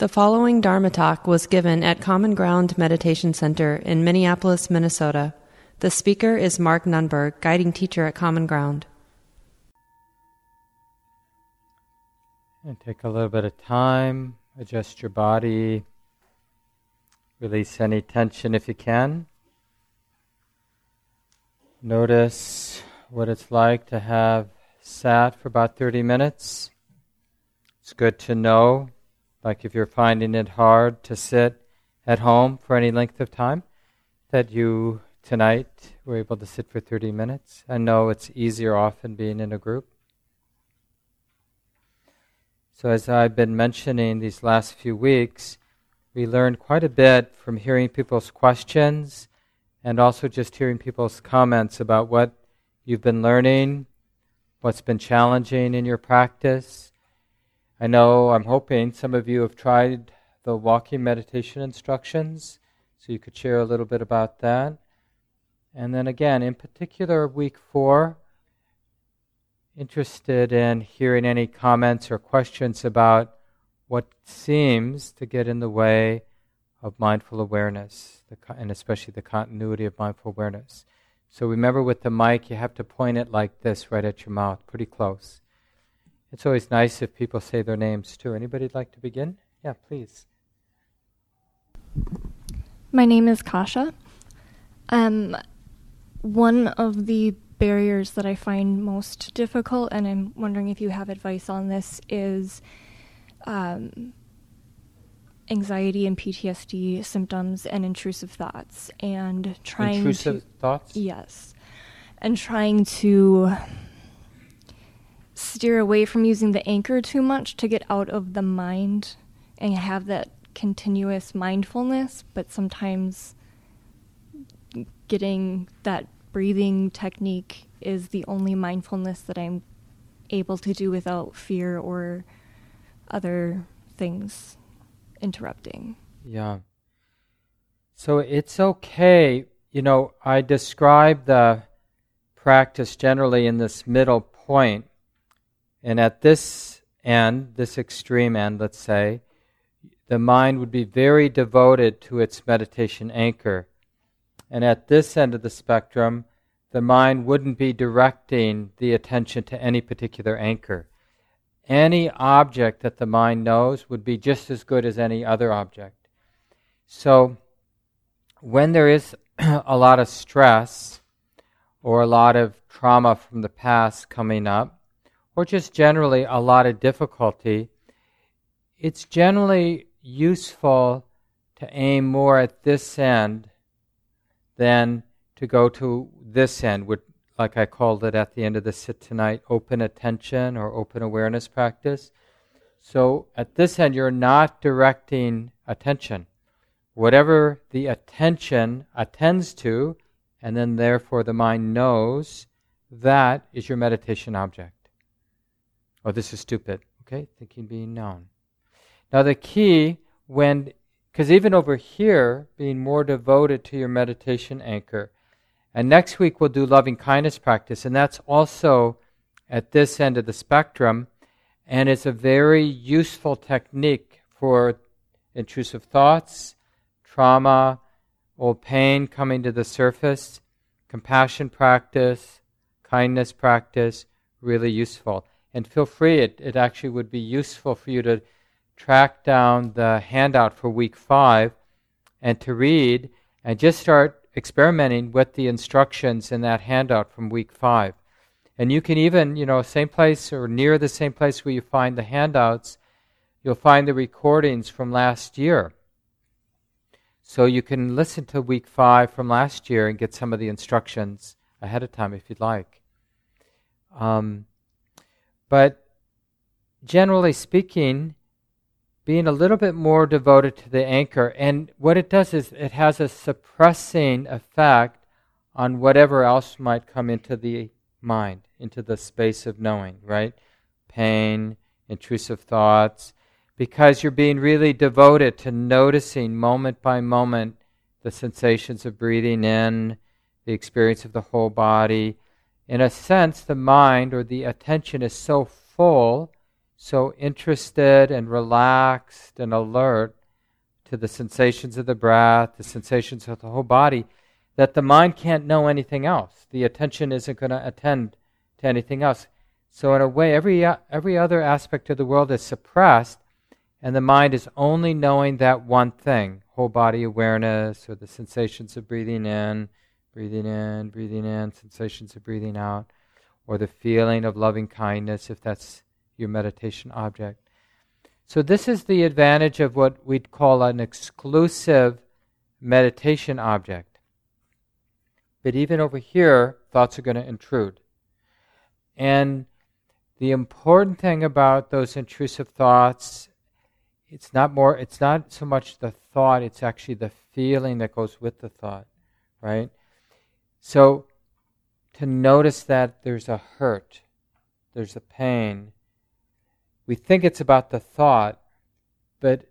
The following Dharma talk was given at Common Ground Meditation Center in Minneapolis, Minnesota. The speaker is Mark Nunberg, guiding teacher at Common Ground. And take a little bit of time, adjust your body, release any tension if you can. Notice what it's like to have sat for about 30 minutes. It's good to know like if you're finding it hard to sit at home for any length of time, that you tonight were able to sit for 30 minutes. I know it's easier often being in a group. So, as I've been mentioning these last few weeks, we learned quite a bit from hearing people's questions and also just hearing people's comments about what you've been learning, what's been challenging in your practice, I know, I'm hoping some of you have tried the walking meditation instructions, so you could share a little bit about that. And then again, in particular, week four, interested in hearing any comments or questions about what seems to get in the way of mindful awareness, and especially the continuity of mindful awareness. So remember with the mic, you have to point it like this right at your mouth, pretty close. It's always nice if people say their names too. Anybody like to begin? Yeah, please. My name is Kasha. Um, one of the barriers that I find most difficult, and I'm wondering if you have advice on this, is um, anxiety and PTSD symptoms and intrusive thoughts, and trying intrusive to, thoughts. Yes, and trying to steer away from using the anchor too much to get out of the mind and have that continuous mindfulness, but sometimes getting that breathing technique is the only mindfulness that I'm able to do without fear or other things interrupting. Yeah. So it's okay. You know, I describe the practice generally in this middle point and at this end, this extreme end, let's say, the mind would be very devoted to its meditation anchor. And at this end of the spectrum, the mind wouldn't be directing the attention to any particular anchor. Any object that the mind knows would be just as good as any other object. So, when there is a lot of stress or a lot of trauma from the past coming up, or just generally a lot of difficulty, it's generally useful to aim more at this end than to go to this end, which, like I called it at the end of the sit tonight, open attention or open awareness practice. So at this end, you're not directing attention. Whatever the attention attends to, and then therefore the mind knows, that is your meditation object. Oh, this is stupid. Okay, thinking being known. Now, the key when, because even over here, being more devoted to your meditation anchor. And next week we'll do loving kindness practice, and that's also at this end of the spectrum, and it's a very useful technique for intrusive thoughts, trauma, old pain coming to the surface, compassion practice, kindness practice, really useful. And feel free, it, it actually would be useful for you to track down the handout for week five and to read and just start experimenting with the instructions in that handout from week five. And you can even, you know, same place or near the same place where you find the handouts, you'll find the recordings from last year. So you can listen to week five from last year and get some of the instructions ahead of time if you'd like. Um, but generally speaking, being a little bit more devoted to the anchor. And what it does is it has a suppressing effect on whatever else might come into the mind, into the space of knowing, right? Pain, intrusive thoughts, because you're being really devoted to noticing moment by moment the sensations of breathing in, the experience of the whole body, in a sense, the mind or the attention is so full, so interested and relaxed and alert to the sensations of the breath, the sensations of the whole body, that the mind can't know anything else. The attention isn't going to attend to anything else. So, in a way, every, every other aspect of the world is suppressed, and the mind is only knowing that one thing whole body awareness, or the sensations of breathing in, breathing in, breathing in, sensations of breathing out, or the feeling of loving kindness, if that's your meditation object. So, this is the advantage of what we'd call an exclusive meditation object. But even over here, thoughts are going to intrude. And the important thing about those intrusive thoughts, it's not more it's not so much the thought, it's actually the feeling that goes with the thought, right? So to notice that there's a hurt, there's a pain. We think it's about the thought, but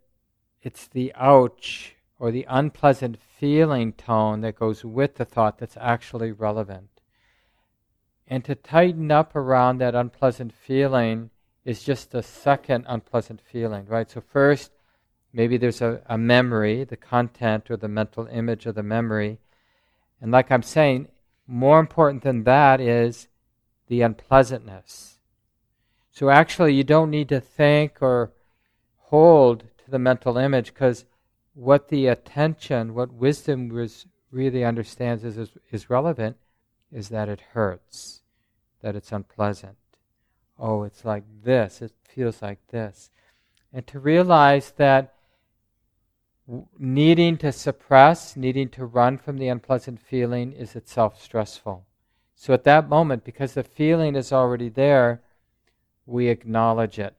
it's the ouch or the unpleasant feeling tone that goes with the thought that's actually relevant. And to tighten up around that unpleasant feeling is just a second unpleasant feeling, right? So, first, maybe there's a, a memory, the content or the mental image of the memory. And like I'm saying, more important than that is the unpleasantness. So, actually, you don't need to think or hold to the mental image because what the attention, what wisdom was really understands is, is, is relevant is that it hurts that it's unpleasant. Oh, it's like this, it feels like this. And to realize that needing to suppress, needing to run from the unpleasant feeling is itself stressful. So at that moment, because the feeling is already there, we acknowledge it.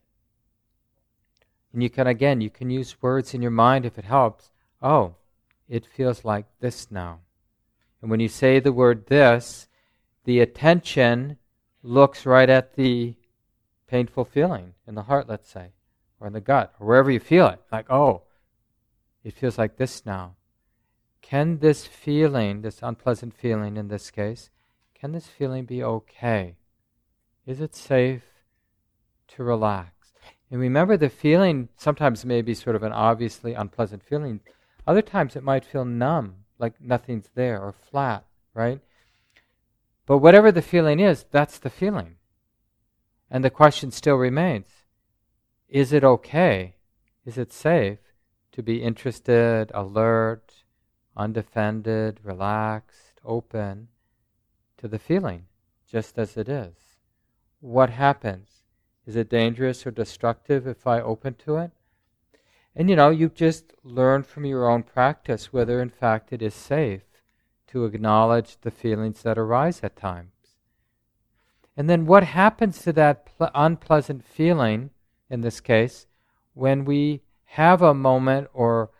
And you can, again, you can use words in your mind if it helps. Oh, it feels like this now. And when you say the word this, the attention looks right at the painful feeling in the heart, let's say, or in the gut, or wherever you feel it. Like, oh, it feels like this now. Can this feeling, this unpleasant feeling in this case, can this feeling be okay? Is it safe to relax? And remember, the feeling sometimes may be sort of an obviously unpleasant feeling. Other times it might feel numb, like nothing's there, or flat, right? But whatever the feeling is, that's the feeling. And the question still remains is it okay? Is it safe to be interested, alert, undefended, relaxed, open to the feeling, just as it is? What happens? Is it dangerous or destructive if I open to it? And you know, you just learn from your own practice whether in fact it is safe to acknowledge the feelings that arise at times. And then what happens to that ple- unpleasant feeling, in this case, when we have a moment or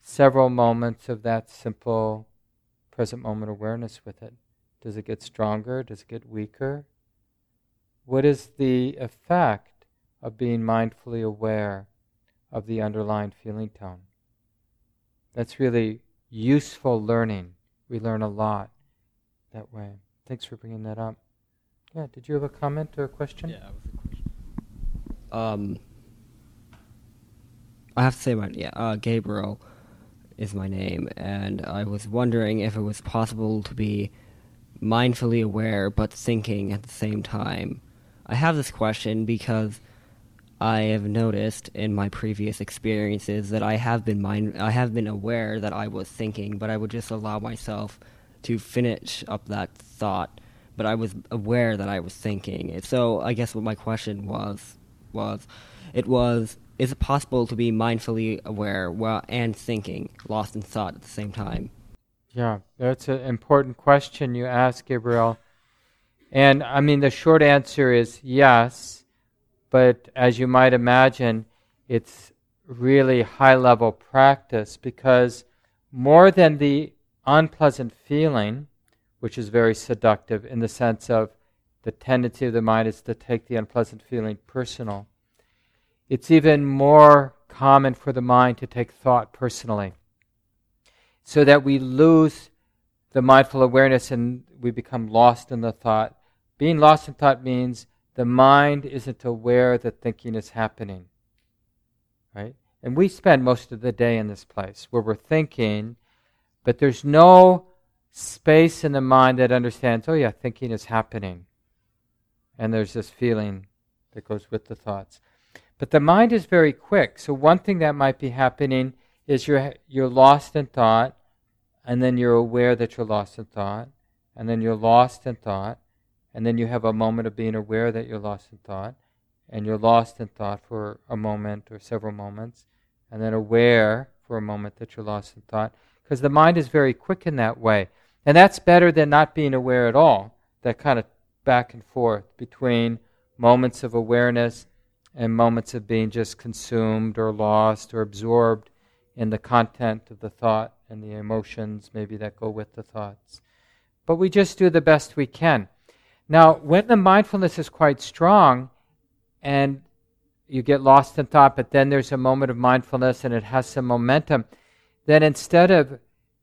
several moments of that simple present moment awareness with it? Does it get stronger? Does it get weaker? What is the effect of being mindfully aware of the underlying feeling tone? That's really useful learning we learn a lot that way. Thanks for bringing that up. Yeah, did you have a comment or a question? Yeah, Um, I have to say my yeah, uh, Gabriel is my name, and I was wondering if it was possible to be mindfully aware but thinking at the same time. I have this question because I have noticed in my previous experiences that I have been mind I have been aware that I was thinking, but I would just allow myself to finish up that thought. But I was aware that I was thinking. So I guess what my question was was it was is it possible to be mindfully aware while and thinking, lost in thought at the same time? Yeah, that's an important question you ask, Gabriel. And I mean, the short answer is yes but as you might imagine, it's really high level practice because more than the unpleasant feeling, which is very seductive in the sense of the tendency of the mind is to take the unpleasant feeling personal, it's even more common for the mind to take thought personally. So that we lose the mindful awareness and we become lost in the thought. Being lost in thought means the mind isn't aware that thinking is happening. Right? And we spend most of the day in this place where we're thinking, but there's no space in the mind that understands, oh, yeah, thinking is happening. And there's this feeling that goes with the thoughts. But the mind is very quick. So, one thing that might be happening is you're, you're lost in thought, and then you're aware that you're lost in thought, and then you're lost in thought, and then you have a moment of being aware that you're lost in thought, and you're lost in thought for a moment or several moments, and then aware for a moment that you're lost in thought. Because the mind is very quick in that way. And that's better than not being aware at all. That kind of back and forth between moments of awareness and moments of being just consumed or lost or absorbed in the content of the thought and the emotions maybe that go with the thoughts. But we just do the best we can. Now, when the mindfulness is quite strong and you get lost in thought, but then there's a moment of mindfulness and it has some momentum, then instead of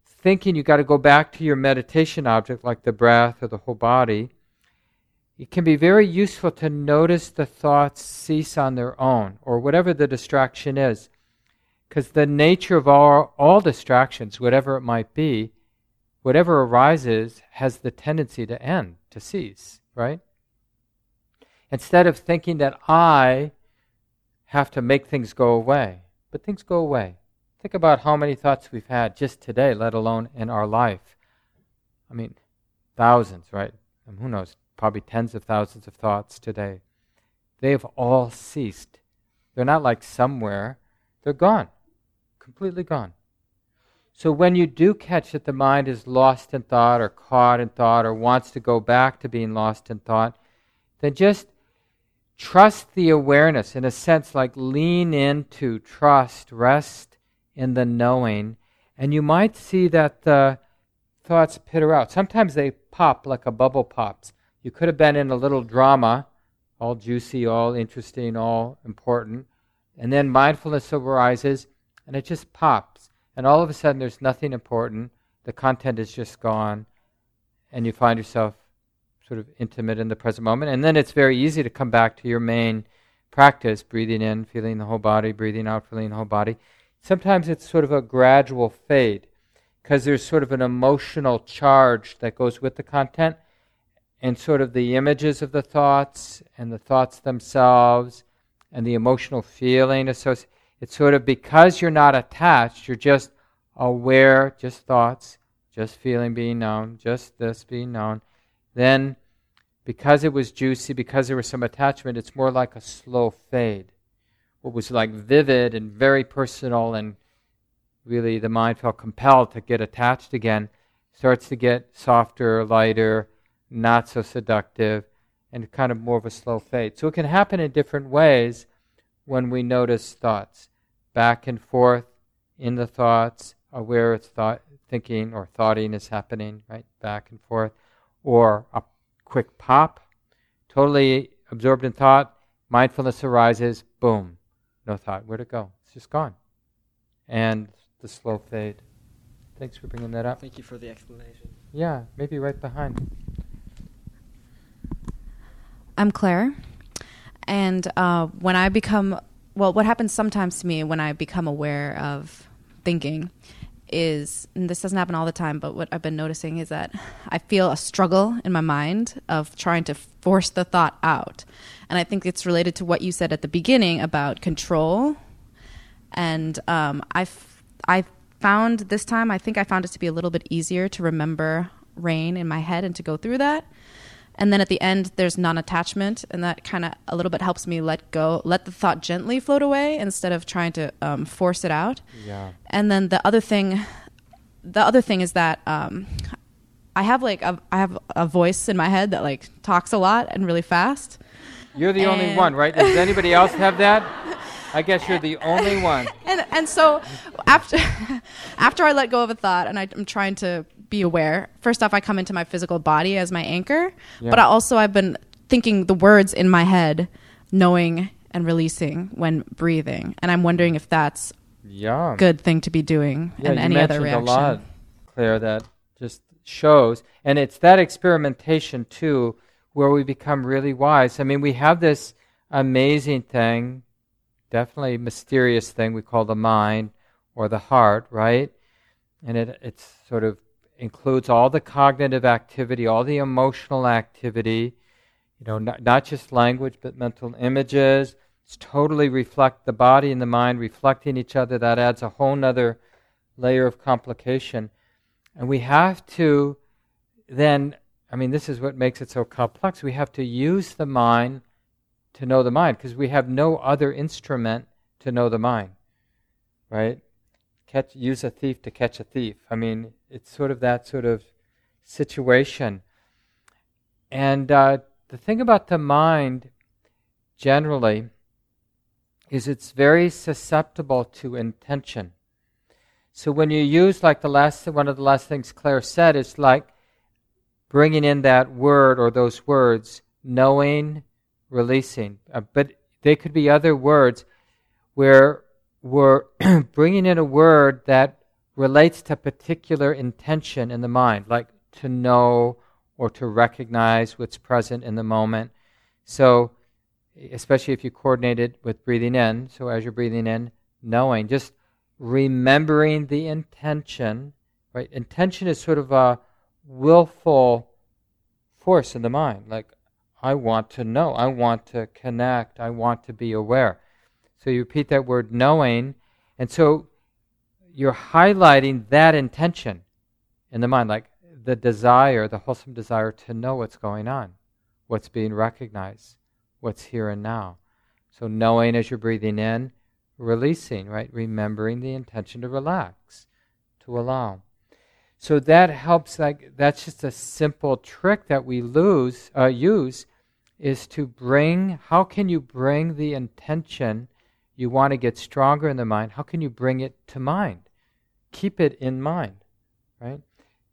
thinking you got to go back to your meditation object like the breath or the whole body, it can be very useful to notice the thoughts cease on their own or whatever the distraction is. Because the nature of all, all distractions, whatever it might be, whatever arises has the tendency to end, to cease, right? Instead of thinking that I have to make things go away, but things go away. Think about how many thoughts we've had just today, let alone in our life. I mean, thousands, right? And who knows, probably tens of thousands of thoughts today. They have all ceased. They're not like somewhere, they're gone, completely gone. So when you do catch that the mind is lost in thought or caught in thought or wants to go back to being lost in thought, then just trust the awareness in a sense like lean into trust, rest in the knowing, and you might see that the thoughts pitter out. Sometimes they pop like a bubble pops. You could have been in a little drama, all juicy, all interesting, all important, and then mindfulness arises and it just pops. And all of a sudden, there's nothing important. The content is just gone, and you find yourself sort of intimate in the present moment. And then it's very easy to come back to your main practice breathing in, feeling the whole body, breathing out, feeling the whole body. Sometimes it's sort of a gradual fade because there's sort of an emotional charge that goes with the content and sort of the images of the thoughts and the thoughts themselves and the emotional feeling associated. It's sort of because you're not attached, you're just aware, just thoughts, just feeling being known, just this being known. Then, because it was juicy, because there was some attachment, it's more like a slow fade what was like vivid and very personal and really the mind felt compelled to get attached again starts to get softer, lighter, not so seductive, and kind of more of a slow fade. So it can happen in different ways when we notice thoughts. Back and forth in the thoughts, aware it's thought, thinking or thoughting is happening, right? Back and forth. Or a quick pop, totally absorbed in thought, mindfulness arises, boom, no thought. Where'd it go? It's just gone. And the slow fade. Thanks for bringing that up. Thank you for the explanation. Yeah, maybe right behind. I'm Claire. And uh, when I become, well, what happens sometimes to me when I become aware of thinking is, and this doesn't happen all the time, but what I've been noticing is that I feel a struggle in my mind of trying to force the thought out. And I think it's related to what you said at the beginning about control. And um, I, I found this time, I think I found it to be a little bit easier to remember rain in my head and to go through that. And then at the end, there's non attachment, and that kind of a little bit helps me let go, let the thought gently float away instead of trying to um, force it out. Yeah. And then the other thing, the other thing is that um, I have like a, I have a voice in my head that like talks a lot and really fast. You're the only one, right? Does anybody else have that? I guess you're the only one. and and so after after I let go of a thought and I, am trying to be aware. First off, I come into my physical body as my anchor, yeah. but I also I've been thinking the words in my head, knowing and releasing when breathing, and I'm wondering if that's yeah good thing to be doing yeah, in any other reaction. a lot, Claire. That just shows, and it's that experimentation too, where we become really wise. I mean, we have this amazing thing, definitely mysterious thing we call the mind or the heart, right? And it it's sort of includes all the cognitive activity, all the emotional activity, you know, not, not just language, but mental images. It's totally reflect the body and the mind reflecting each other. That adds a whole nother layer of complication. And we have to then, I mean, this is what makes it so complex. We have to use the mind to know the mind because we have no other instrument to know the mind, right? Catch, use a thief to catch a thief. I mean, it's sort of that sort of situation. And uh, the thing about the mind generally is it's very susceptible to intention. So when you use like the last one of the last things Claire said is like bringing in that word or those words, knowing, releasing. Uh, but they could be other words where we're bringing in a word that relates to particular intention in the mind, like to know or to recognize what's present in the moment. So, especially if you coordinate it with breathing in, so as you're breathing in, knowing, just remembering the intention, right? Intention is sort of a willful force in the mind, like, I want to know, I want to connect, I want to be aware. So you repeat that word knowing, and so you're highlighting that intention in the mind, like the desire, the wholesome desire to know what's going on, what's being recognized, what's here and now. So knowing as you're breathing in, releasing, right? Remembering the intention to relax, to allow. So that helps. Like that's just a simple trick that we lose uh, use is to bring. How can you bring the intention you want to get stronger in the mind? How can you bring it to mind? keep it in mind, right?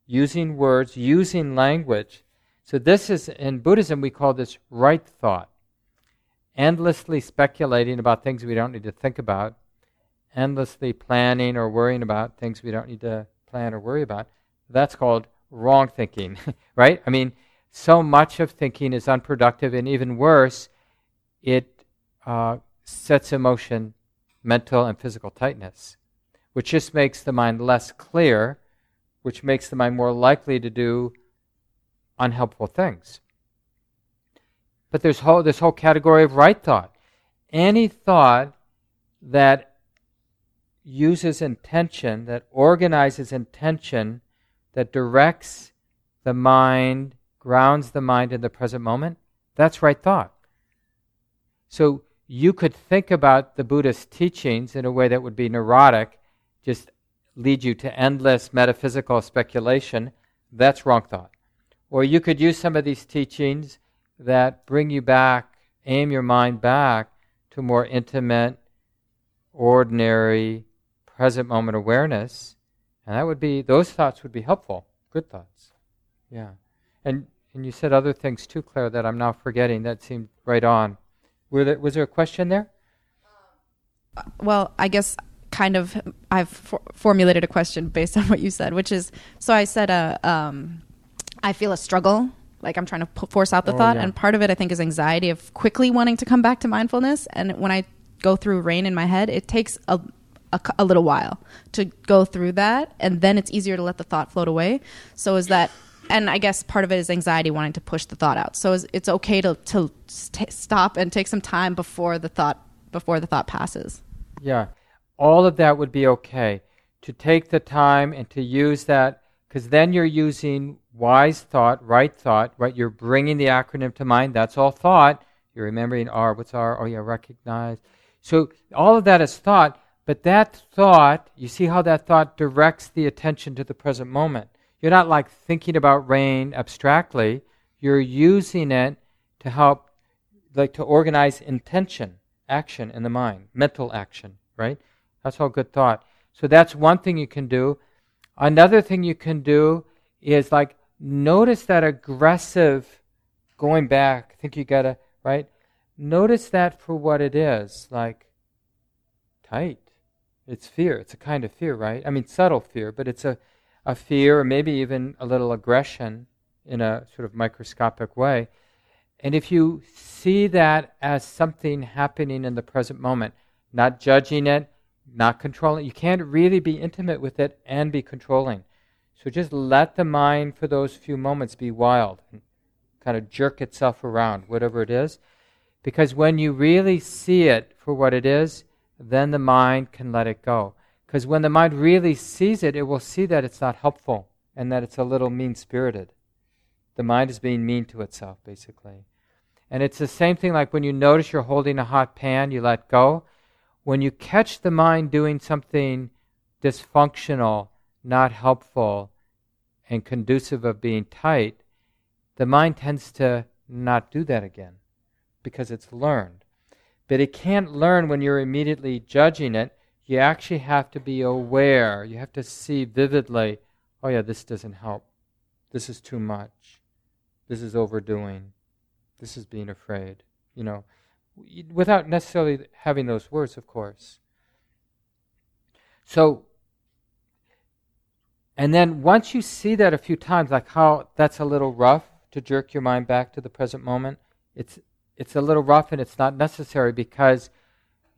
Using words, using language. So, this is in Buddhism, we call this right thought. Endlessly speculating about things we don't need to think about, endlessly planning or worrying about things we don't need to plan or worry about. That's called wrong thinking, right? I mean, so much of thinking is unproductive, and even worse, it uh, sets in motion mental and physical tightness which just makes the mind less clear, which makes the mind more likely to do unhelpful things. But there's whole, this whole category of right thought. Any thought that uses intention, that organizes intention, that directs the mind, grounds the mind in the present moment, that's right thought. So you could think about the Buddhist teachings in a way that would be neurotic just lead you to endless metaphysical speculation, that's wrong thought. Or you could use some of these teachings that bring you back, aim your mind back to more intimate, ordinary, present moment awareness. And that would be, those thoughts would be helpful. Good thoughts. Yeah. And, and you said other things too, Claire, that I'm now forgetting that seemed right on. There, was there a question there? Well, I guess kind of I've for- formulated a question based on what you said, which is so I said uh, um, I feel a struggle, like I'm trying to p- force out the oh, thought, yeah. and part of it I think is anxiety of quickly wanting to come back to mindfulness, and when I go through rain in my head, it takes a a, a little while to go through that, and then it's easier to let the thought float away. So is that and I guess part of it is anxiety wanting to push the thought out. So it's okay to to st- stop and take some time before the thought before the thought passes. Yeah, all of that would be okay. To take the time and to use that, because then you're using wise thought, right thought, right? You're bringing the acronym to mind. That's all thought. You're remembering R. What's R? Oh, yeah, recognize. So all of that is thought, but that thought, you see how that thought directs the attention to the present moment. You're not like thinking about rain abstractly. You're using it to help, like to organize intention, action in the mind, mental action, right? That's all good thought. So that's one thing you can do. Another thing you can do is like notice that aggressive going back. I think you gotta, right? Notice that for what it is. Like tight. It's fear. It's a kind of fear, right? I mean, subtle fear, but it's a, a fear or maybe even a little aggression in a sort of microscopic way. And if you see that as something happening in the present moment, not judging it, not controlling, you can't really be intimate with it and be controlling. So just let the mind for those few moments be wild and kind of jerk itself around, whatever it is. Because when you really see it for what it is, then the mind can let it go. Because when the mind really sees it, it will see that it's not helpful and that it's a little mean spirited. The mind is being mean to itself, basically. And it's the same thing like when you notice you're holding a hot pan, you let go. When you catch the mind doing something dysfunctional, not helpful, and conducive of being tight, the mind tends to not do that again because it's learned. But it can't learn when you're immediately judging it. You actually have to be aware. You have to see vividly oh, yeah, this doesn't help. This is too much. This is overdoing. This is being afraid. You know, without necessarily having those words, of course. So, and then once you see that a few times, like how that's a little rough to jerk your mind back to the present moment, it's it's a little rough and it's not necessary because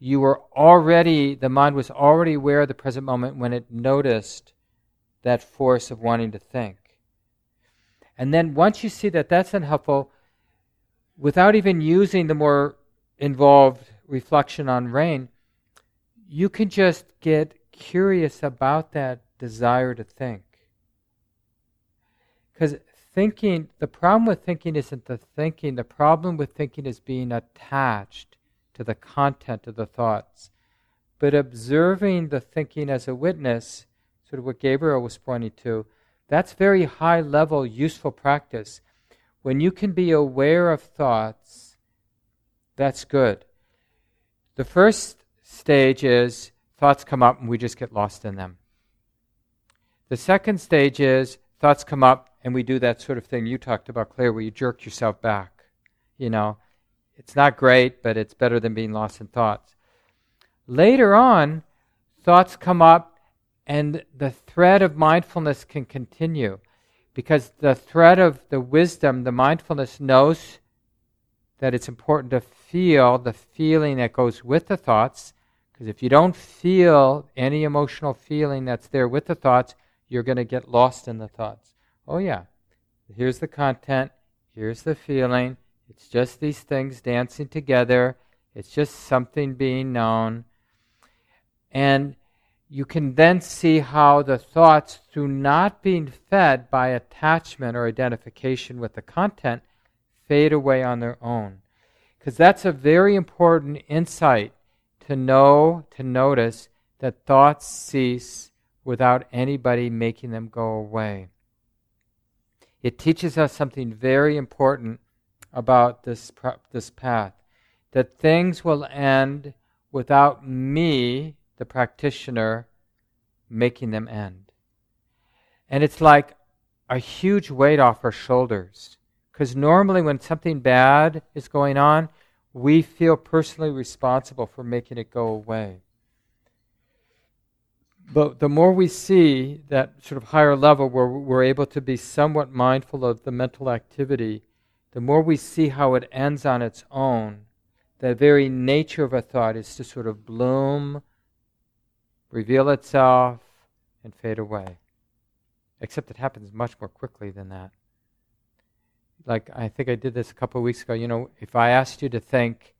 you were already the mind was already aware of the present moment when it noticed that force of wanting to think. And then once you see that that's unhelpful, without even using the more involved reflection on rain, you can just get curious about that desire to think. Because thinking, the problem with thinking isn't the thinking, the problem with thinking is being attached to the content of the thoughts. But observing the thinking as a witness sort of what Gabriel was pointing to, that's very high level, useful practice. When you can be aware of thoughts, that's good. The first stage is thoughts come up and we just get lost in them. The second stage is thoughts come up and we do that sort of thing you talked about, Claire, where you jerk yourself back. You know, it's not great, but it's better than being lost in thoughts. Later on, thoughts come up and the thread of mindfulness can continue because the thread of the wisdom, the mindfulness knows that it's important to feel the feeling that goes with the thoughts. Because if you don't feel any emotional feeling that's there with the thoughts, you're going to get lost in the thoughts. Oh, yeah, here's the content, here's the feeling. It's just these things dancing together, it's just something being known. And you can then see how the thoughts, through not being fed by attachment or identification with the content, fade away on their own. Because that's a very important insight to know, to notice that thoughts cease without anybody making them go away. It teaches us something very important about this, this path that things will end without me the practitioner making them end. And it's like a huge weight off our shoulders. Because normally, when something bad is going on, we feel personally responsible for making it go away. But the more we see that sort of higher level where we're able to be somewhat mindful of the mental activity, the more we see how it ends on its own, the very nature of a thought is to sort of bloom reveal itself, and fade away. Except it happens much more quickly than that. Like, I think I did this a couple of weeks ago. You know, if I asked you to think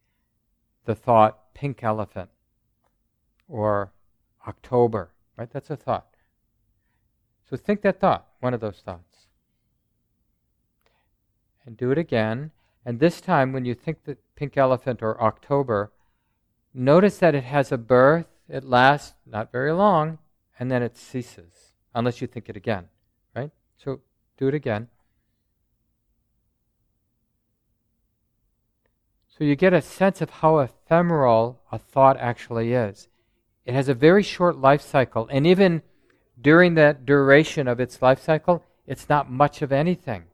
the thought pink elephant or October, right? That's a thought. So think that thought, one of those thoughts. And do it again. And this time, when you think the pink elephant or October, notice that it has a birth it lasts not very long, and then it ceases, unless you think it again, right? So do it again. So you get a sense of how ephemeral a thought actually is. It has a very short life cycle, and even during that duration of its life cycle, it's not much of anything.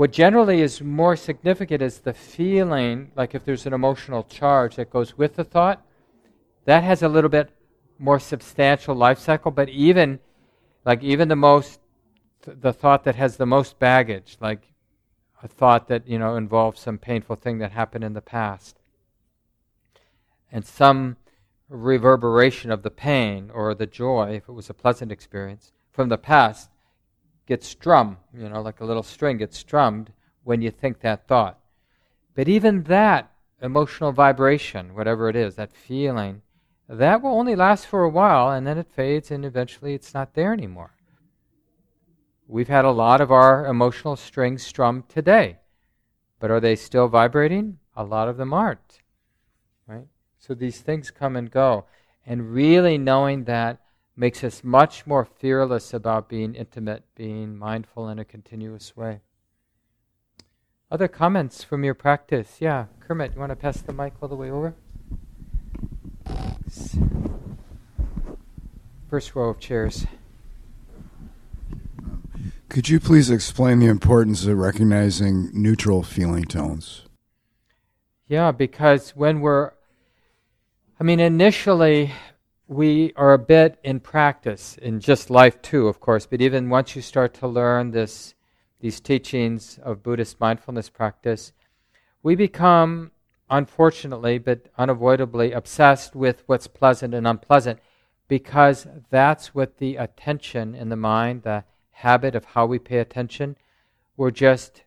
What generally is more significant is the feeling, like if there's an emotional charge that goes with the thought, that has a little bit more substantial life cycle, but even like even the most the thought that has the most baggage, like a thought that you know involves some painful thing that happened in the past, and some reverberation of the pain or the joy, if it was a pleasant experience from the past, gets strummed. You know, like a little string gets strummed when you think that thought. But even that emotional vibration, whatever it is, that feeling, that will only last for a while and then it fades and eventually it's not there anymore. We've had a lot of our emotional strings strummed today, but are they still vibrating? A lot of them aren't. Right? So these things come and go. And really knowing that makes us much more fearless about being intimate, being mindful in a continuous way. Other comments from your practice? Yeah, Kermit, you want to pass the mic all the way over? First row of chairs. Could you please explain the importance of recognizing neutral feeling tones? Yeah, because when we're, I mean, initially we are a bit in practice, in just life too, of course, but even once you start to learn this, these teachings of Buddhist mindfulness practice, we become, unfortunately, but unavoidably, obsessed with what's pleasant and unpleasant because that's what the attention in the mind, the habit of how we pay attention. We're just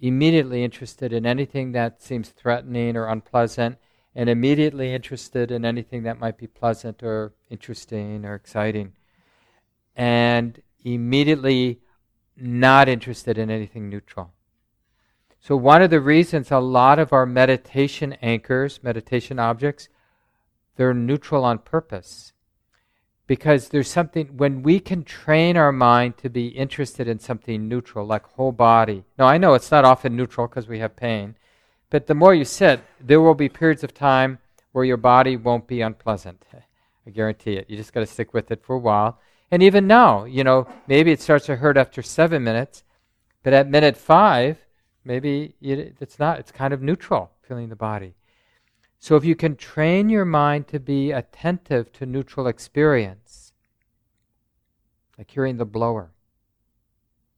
immediately interested in anything that seems threatening or unpleasant, and immediately interested in anything that might be pleasant or interesting or exciting, and immediately not interested in anything neutral. So, one of the reasons a lot of our meditation anchors, meditation objects, they're neutral on purpose. Because there's something when we can train our mind to be interested in something neutral like whole body. Now i know it's not often neutral because we have pain but the more you sit there will be periods of time where your body won't be unpleasant i guarantee it you just got to stick with it for a while and even now you know maybe it starts to hurt after seven minutes but at minute five maybe it's not it's kind of neutral feeling the body so if you can train your mind to be attentive to neutral experience, like hearing the blower,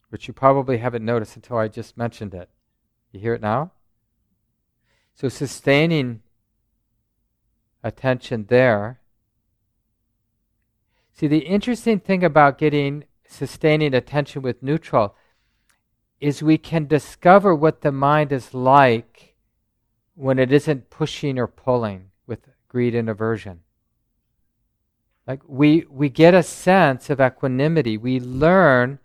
which you probably haven't noticed until I just mentioned it. You hear it now? So sustaining attention there. See, the interesting thing about getting sustaining attention with neutral is we can discover what the mind is like when it isn't pushing or pulling with greed and aversion. Like we, we get a sense of equanimity. We learn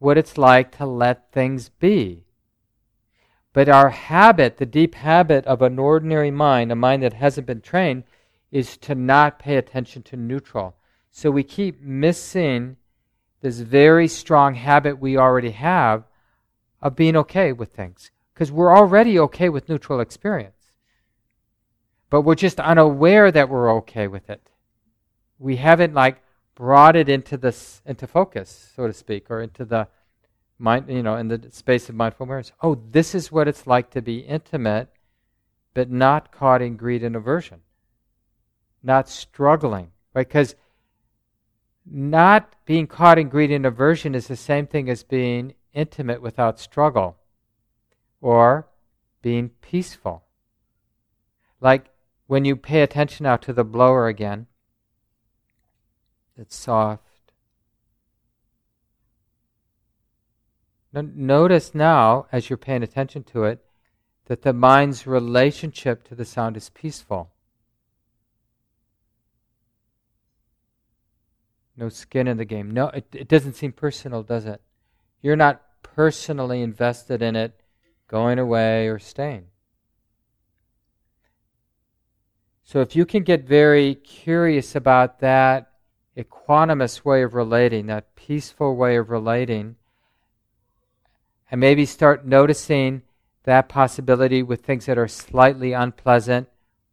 what it's like to let things be. But our habit, the deep habit of an ordinary mind, a mind that hasn't been trained, is to not pay attention to neutral. So we keep missing this very strong habit we already have of being okay with things. Because we're already okay with neutral experience but we're just unaware that we're okay with it. We haven't like brought it into this into focus, so to speak, or into the mind, you know, in the space of mindful awareness. Oh, this is what it's like to be intimate, but not caught in greed and aversion, not struggling, right? Because not being caught in greed and aversion is the same thing as being intimate without struggle, or being peaceful. Like when you pay attention now to the blower again, it's soft. Notice now, as you're paying attention to it, that the mind's relationship to the sound is peaceful. No skin in the game. No, it, it doesn't seem personal, does it? You're not personally invested in it going away or staying. So if you can get very curious about that equanimous way of relating, that peaceful way of relating, and maybe start noticing that possibility with things that are slightly unpleasant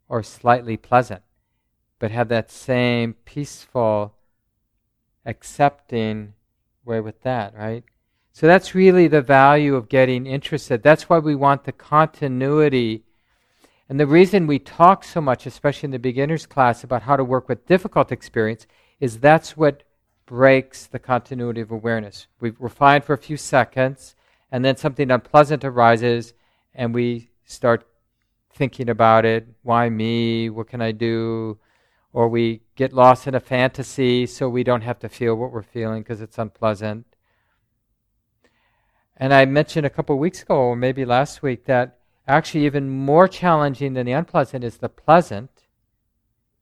or slightly pleasant, but have that same peaceful, accepting way with that, right? So that's really the value of getting interested. That's why we want the continuity and the reason we talk so much, especially in the beginner's class, about how to work with difficult experience is that's what breaks the continuity of awareness. We, are fine for a few seconds, and then something unpleasant arises, and we start thinking about it. Why me? What can I do? Or we get lost in a fantasy so we don't have to feel what we're feeling because it's unpleasant. And I mentioned a couple weeks ago, or maybe last week, that actually even more challenging than the unpleasant is the pleasant,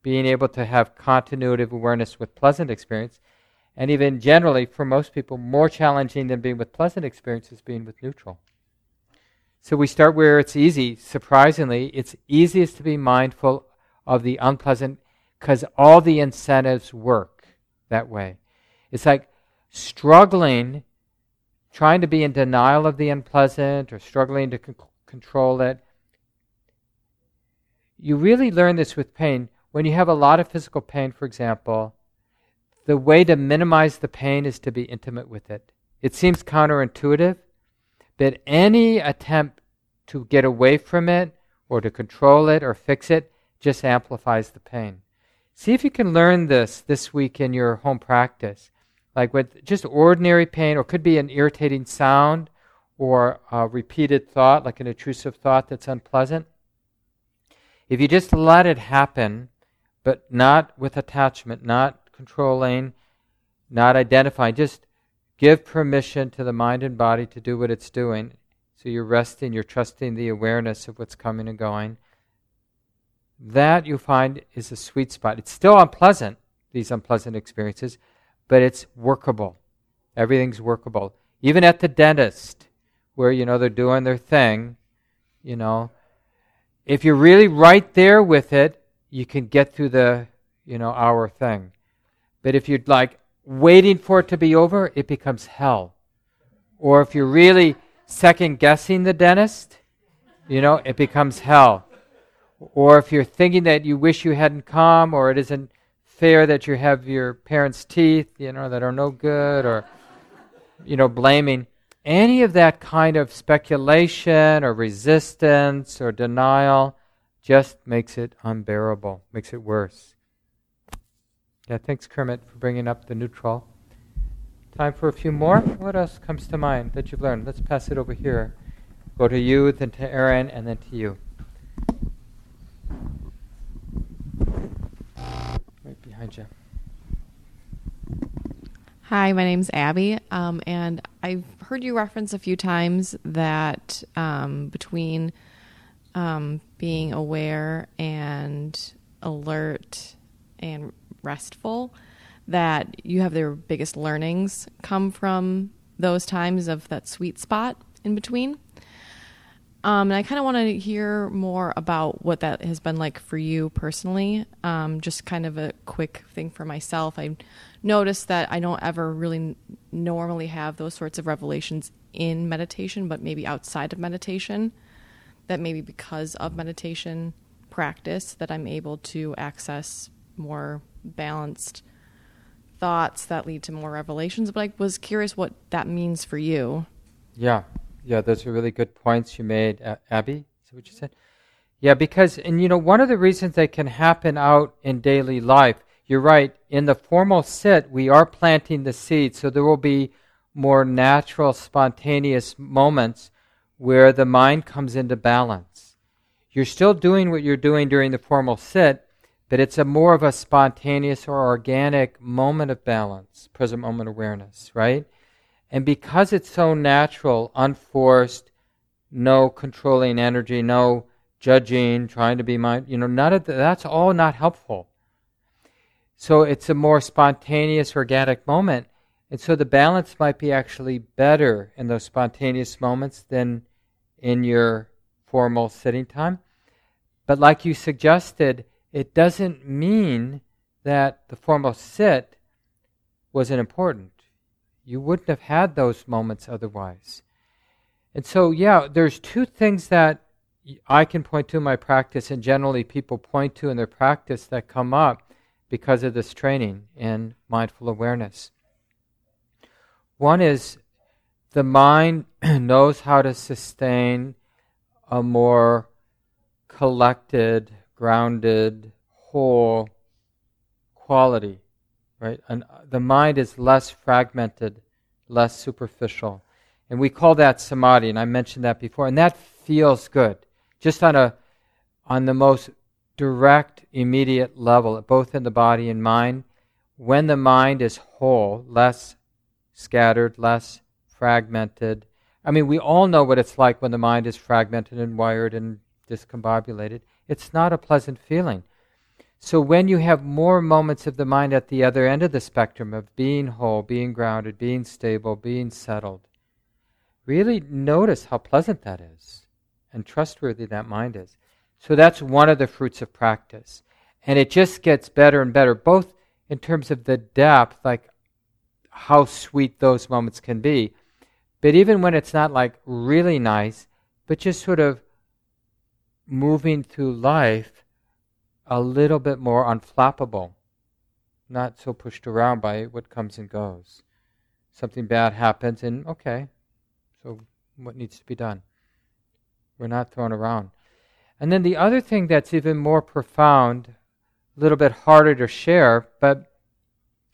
being able to have continuity of awareness with pleasant experience. And even generally, for most people, more challenging than being with pleasant experiences being with neutral. So we start where it's easy. Surprisingly, it's easiest to be mindful of the unpleasant because all the incentives work that way. It's like struggling, trying to be in denial of the unpleasant or struggling to c- control it. You really learn this with pain. When you have a lot of physical pain, for example, the way to minimize the pain is to be intimate with it. It seems counterintuitive, but any attempt to get away from it or to control it or fix it just amplifies the pain. See if you can learn this this week in your home practice. Like with just ordinary pain, or could be an irritating sound or a repeated thought, like an intrusive thought that's unpleasant. If you just let it happen, but not with attachment, not controlling, not identifying, just Give permission to the mind and body to do what it's doing. So you're resting, you're trusting the awareness of what's coming and going. That you find is a sweet spot. It's still unpleasant, these unpleasant experiences, but it's workable. Everything's workable. Even at the dentist, where, you know, they're doing their thing, you know, if you're really right there with it, you can get through the, you know, hour thing. But if you're like, waiting for it to be over, it becomes hell. Or if you're really second guessing the dentist, you know, it becomes hell. Or if you're thinking that you wish you hadn't come, or it isn't fair that you have your parents' teeth, you know, that are no good, or, you know, blaming. Any of that kind of speculation or resistance or denial just makes it unbearable, makes it worse. Yeah, thanks, Kermit, for bringing up the neutral. Time for a few more. What else comes to mind that you've learned? Let's pass it over here. Go to you, then to Aaron, and then to you. Right behind you. Hi, my name's Abby, um, and I've heard you reference a few times that um, between um, being aware and alert and restful that you have their biggest learnings come from those times of that sweet spot in between. Um, and I kind of want to hear more about what that has been like for you personally. Um, just kind of a quick thing for myself. I noticed that I don't ever really normally have those sorts of revelations in meditation, but maybe outside of meditation. That maybe because of meditation practice that I'm able to access more balanced thoughts that lead to more revelations. But I was curious what that means for you. Yeah, yeah, those are really good points you made, Abby. Is that what you said? Yeah, because, and you know, one of the reasons they can happen out in daily life, you're right, in the formal sit, we are planting the seed, so there will be more natural, spontaneous moments where the mind comes into balance. You're still doing what you're doing during the formal sit, but it's a more of a spontaneous or organic moment of balance, present moment awareness, right? And because it's so natural, unforced, no controlling energy, no judging, trying to be mind, you know, none of the, that's all not helpful. So it's a more spontaneous, organic moment. And so the balance might be actually better in those spontaneous moments than in your formal sitting time. But like you suggested, it doesn't mean that the formal sit wasn't important. You wouldn't have had those moments otherwise. And so, yeah, there's two things that I can point to in my practice, and generally people point to in their practice that come up because of this training in mindful awareness. One is the mind knows how to sustain a more collected, grounded, whole quality, right? And uh, the mind is less fragmented, less superficial. And we call that samadhi, and I mentioned that before. And that feels good. Just on a on the most direct, immediate level, both in the body and mind, when the mind is whole, less scattered, less fragmented. I mean, we all know what it's like when the mind is fragmented and wired and discombobulated. It's not a pleasant feeling. So when you have more moments of the mind at the other end of the spectrum of being whole, being grounded, being stable, being settled, really notice how pleasant that is and trustworthy that mind is. So that's one of the fruits of practice. And it just gets better and better, both in terms of the depth, like how sweet those moments can be, but even when it's not like really nice, but just sort of moving through life a little bit more unflappable, not so pushed around by what comes and goes. Something bad happens, and okay, so what needs to be done? We're not thrown around. And then the other thing that's even more profound, a little bit harder to share, but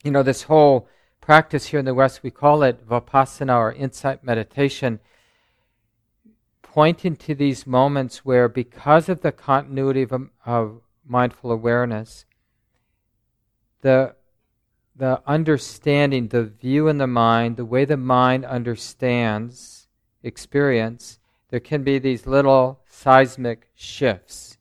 you know, this whole practice here in the West, we call it vipassana or insight meditation pointing to these moments where, because of the continuity of, um, of mindful awareness, the the understanding, the view in the mind, the way the mind understands experience, there can be these little seismic shifts,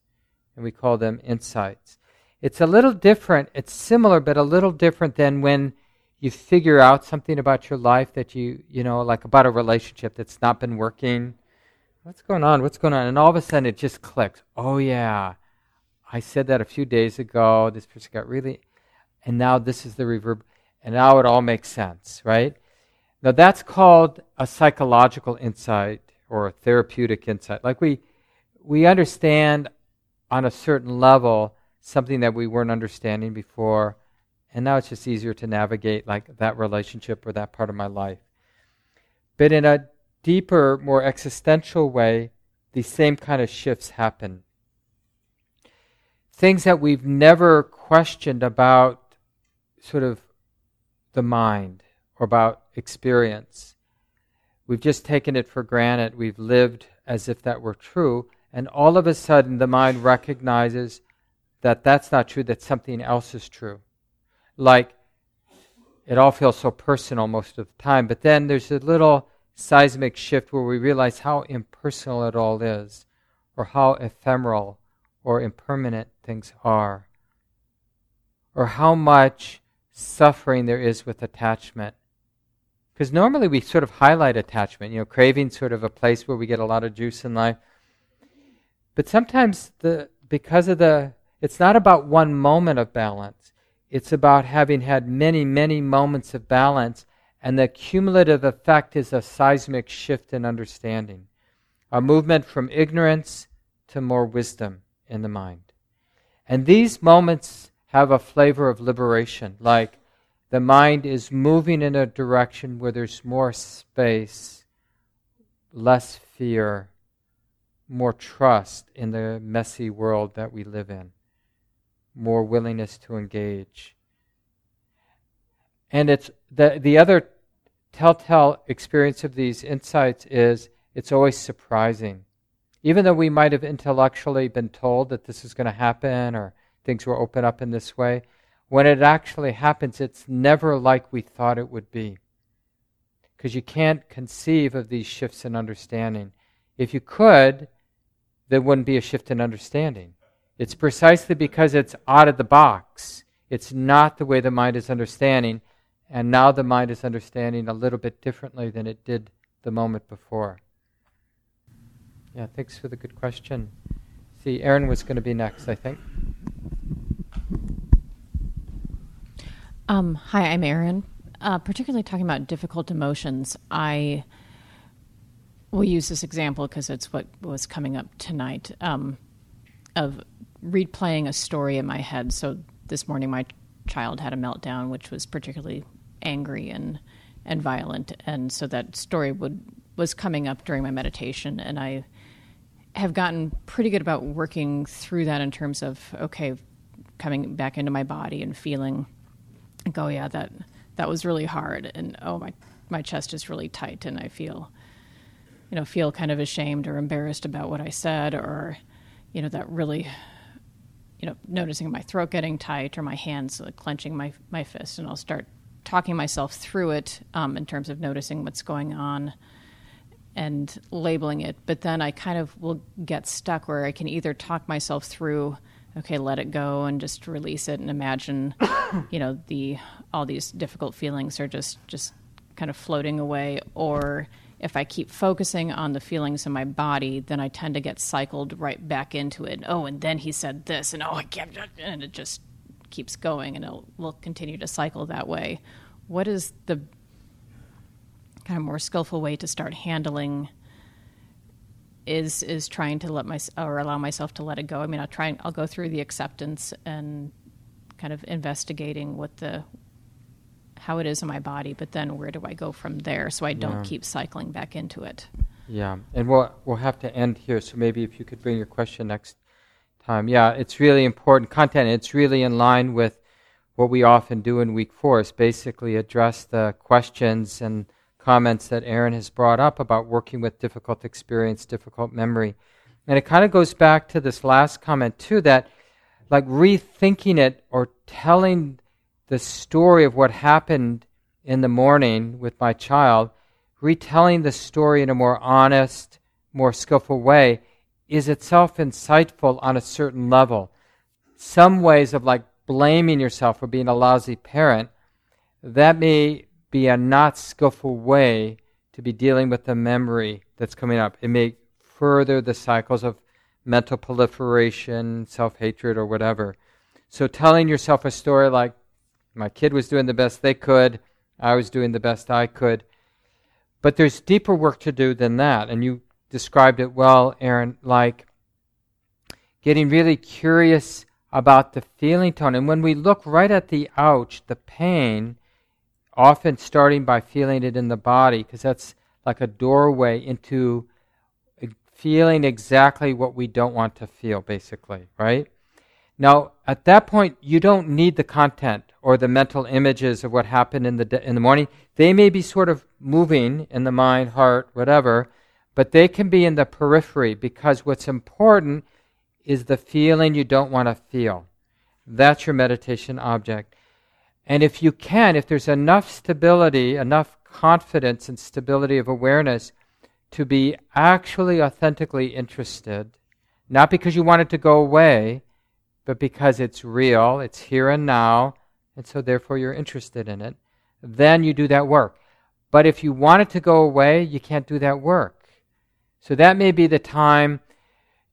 and we call them insights. It's a little different, it's similar, but a little different than when you figure out something about your life that you, you know, like about a relationship that's not been working, what's going on? What's going on? And all of a sudden it just clicks. Oh, yeah. I said that a few days ago. This person got really, and now this is the reverb, and now it all makes sense, right? Now that's called a psychological insight or a therapeutic insight. Like we, we understand on a certain level something that we weren't understanding before, and now it's just easier to navigate like that relationship or that part of my life. But in a deeper, more existential way, these same kind of shifts happen. Things that we've never questioned about sort of the mind or about experience. We've just taken it for granted. We've lived as if that were true. And all of a sudden, the mind recognizes that that's not true, that something else is true. Like, it all feels so personal most of the time. But then there's a little seismic shift where we realize how impersonal it all is, or how ephemeral or impermanent things are, or how much suffering there is with attachment. Because normally we sort of highlight attachment, you know, craving sort of a place where we get a lot of juice in life. But sometimes the because of the it's not about one moment of balance. It's about having had many, many moments of balance and the cumulative effect is a seismic shift in understanding, a movement from ignorance to more wisdom in the mind. And these moments have a flavor of liberation, like the mind is moving in a direction where there's more space, less fear, more trust in the messy world that we live in, more willingness to engage. And it's the, the other telltale experience of these insights is it's always surprising. Even though we might have intellectually been told that this is going to happen or things will open up in this way, when it actually happens, it's never like we thought it would be. Because you can't conceive of these shifts in understanding. If you could, there wouldn't be a shift in understanding. It's precisely because it's out of the box. It's not the way the mind is understanding and now the mind is understanding a little bit differently than it did the moment before. Yeah, thanks for the good question. See, Aaron was going to be next, I think. Um, hi, I'm Aaron. Uh, particularly talking about difficult emotions, I will use this example because it's what was coming up tonight um, of replaying a story in my head. So this morning, my child had a meltdown, which was particularly angry and and violent, and so that story would was coming up during my meditation, and I have gotten pretty good about working through that in terms of okay, coming back into my body and feeling like oh yeah that that was really hard, and oh my my chest is really tight, and I feel you know, feel kind of ashamed or embarrassed about what I said, or, you know, that really, you know, noticing my throat getting tight or my hands like, clenching my my fist, and I'll start talking myself through it um, in terms of noticing what's going on and labeling it. But then I kind of will get stuck where I can either talk myself through, okay, let it go and just release it and imagine, you know, the all these difficult feelings are just just kind of floating away, or if I keep focusing on the feelings in my body, then I tend to get cycled right back into it. Oh, and then he said this, and oh, I can't, and it just keeps going, and it will continue to cycle that way. What is the kind of more skillful way to start handling? Is is trying to let my or allow myself to let it go. I mean, I'll try. And I'll go through the acceptance and kind of investigating what the how it is in my body, but then where do I go from there so I don't yeah. keep cycling back into it? Yeah, and we'll we'll have to end here. So maybe if you could bring your question next time. Yeah, it's really important content. It's really in line with what we often do in week four. Is basically address the questions and comments that Aaron has brought up about working with difficult experience, difficult memory, and it kind of goes back to this last comment too. That like rethinking it or telling the story of what happened in the morning with my child, retelling the story in a more honest, more skillful way, is itself insightful on a certain level. Some ways of like blaming yourself for being a lousy parent, that may be a not skillful way to be dealing with the memory that's coming up. It may further the cycles of mental proliferation, self hatred, or whatever. So telling yourself a story like, my kid was doing the best they could. I was doing the best I could. But there's deeper work to do than that. And you described it well, Aaron, like getting really curious about the feeling tone. And when we look right at the ouch, the pain, often starting by feeling it in the body, because that's like a doorway into feeling exactly what we don't want to feel, basically, right? Now, at that point, you don't need the content or the mental images of what happened in the, de- in the morning. They may be sort of moving in the mind, heart, whatever, but they can be in the periphery because what's important is the feeling you don't want to feel. That's your meditation object. And if you can, if there's enough stability, enough confidence and stability of awareness to be actually authentically interested, not because you want it to go away, but because it's real, it's here and now, and so therefore you're interested in it, then you do that work. But if you want it to go away, you can't do that work. So that may be the time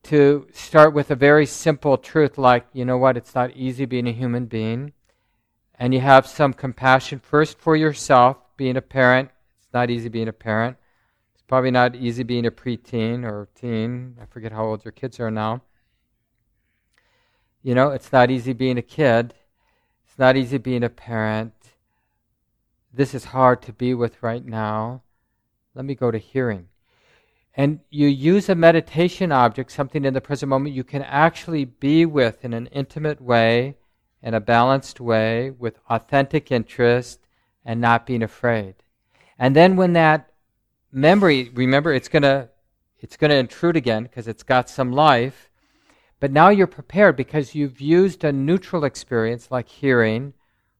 to start with a very simple truth like, you know what, it's not easy being a human being. And you have some compassion first for yourself, being a parent. It's not easy being a parent. It's probably not easy being a preteen or teen. I forget how old your kids are now. You know, it's not easy being a kid. It's not easy being a parent. This is hard to be with right now. Let me go to hearing. And you use a meditation object, something in the present moment you can actually be with in an intimate way, in a balanced way, with authentic interest, and not being afraid. And then when that memory, remember, it's gonna it's gonna intrude again because it's got some life. But now you're prepared because you've used a neutral experience like hearing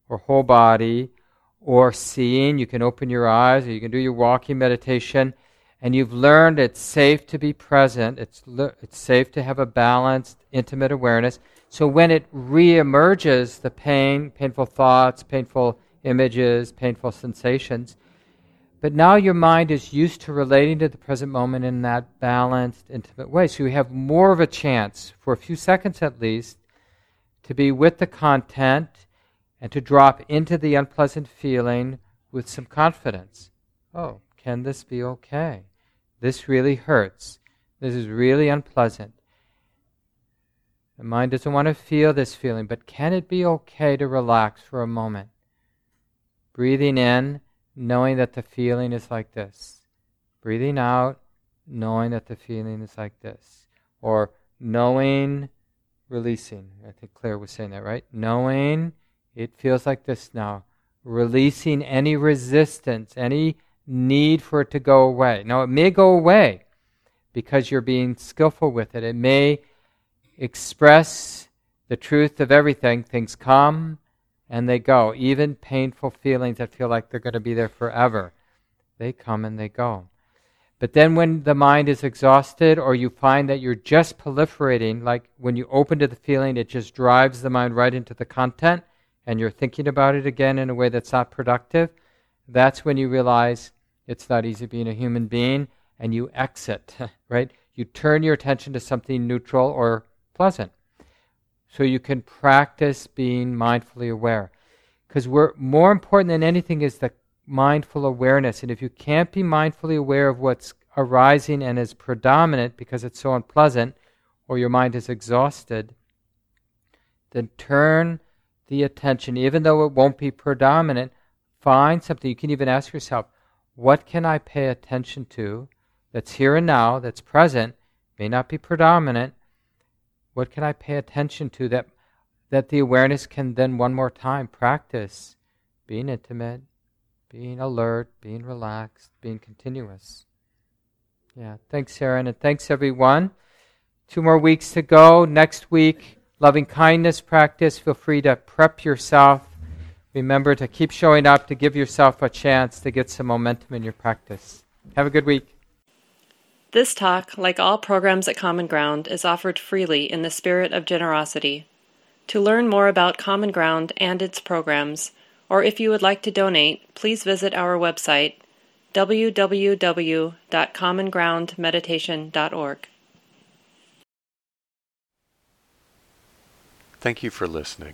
or whole body or seeing. You can open your eyes or you can do your walking meditation. And you've learned it's safe to be present. It's, it's safe to have a balanced, intimate awareness. So when it reemerges, the pain, painful thoughts, painful images, painful sensations, but now your mind is used to relating to the present moment in that balanced, intimate way. So you have more of a chance, for a few seconds at least, to be with the content and to drop into the unpleasant feeling with some confidence. Oh, can this be okay? This really hurts. This is really unpleasant. The mind doesn't want to feel this feeling, but can it be okay to relax for a moment? Breathing in knowing that the feeling is like this. Breathing out, knowing that the feeling is like this. Or knowing, releasing. I think Claire was saying that, right? Knowing it feels like this now. Releasing any resistance, any need for it to go away. Now, it may go away because you're being skillful with it. It may express the truth of everything. Things come and they go. Even painful feelings that feel like they're going to be there forever, they come and they go. But then when the mind is exhausted or you find that you're just proliferating, like when you open to the feeling, it just drives the mind right into the content and you're thinking about it again in a way that's not productive, that's when you realize it's not easy being a human being, and you exit, right? You turn your attention to something neutral or pleasant. So you can practice being mindfully aware. Because we're more important than anything is the mindful awareness. And if you can't be mindfully aware of what's arising and is predominant because it's so unpleasant, or your mind is exhausted, then turn the attention, even though it won't be predominant, find something. You can even ask yourself, what can I pay attention to that's here and now, that's present, may not be predominant? What can I pay attention to that, that the awareness can then one more time practice being intimate, being alert, being relaxed, being continuous? Yeah, thanks, Sharon, and thanks, everyone. Two more weeks to go. Next week, loving kindness practice. Feel free to prep yourself Remember to keep showing up, to give yourself a chance to get some momentum in your practice. Have a good week. This talk, like all programs at Common Ground, is offered freely in the spirit of generosity. To learn more about Common Ground and its programs, or if you would like to donate, please visit our website www.commongroundmeditation.org. Thank you for listening.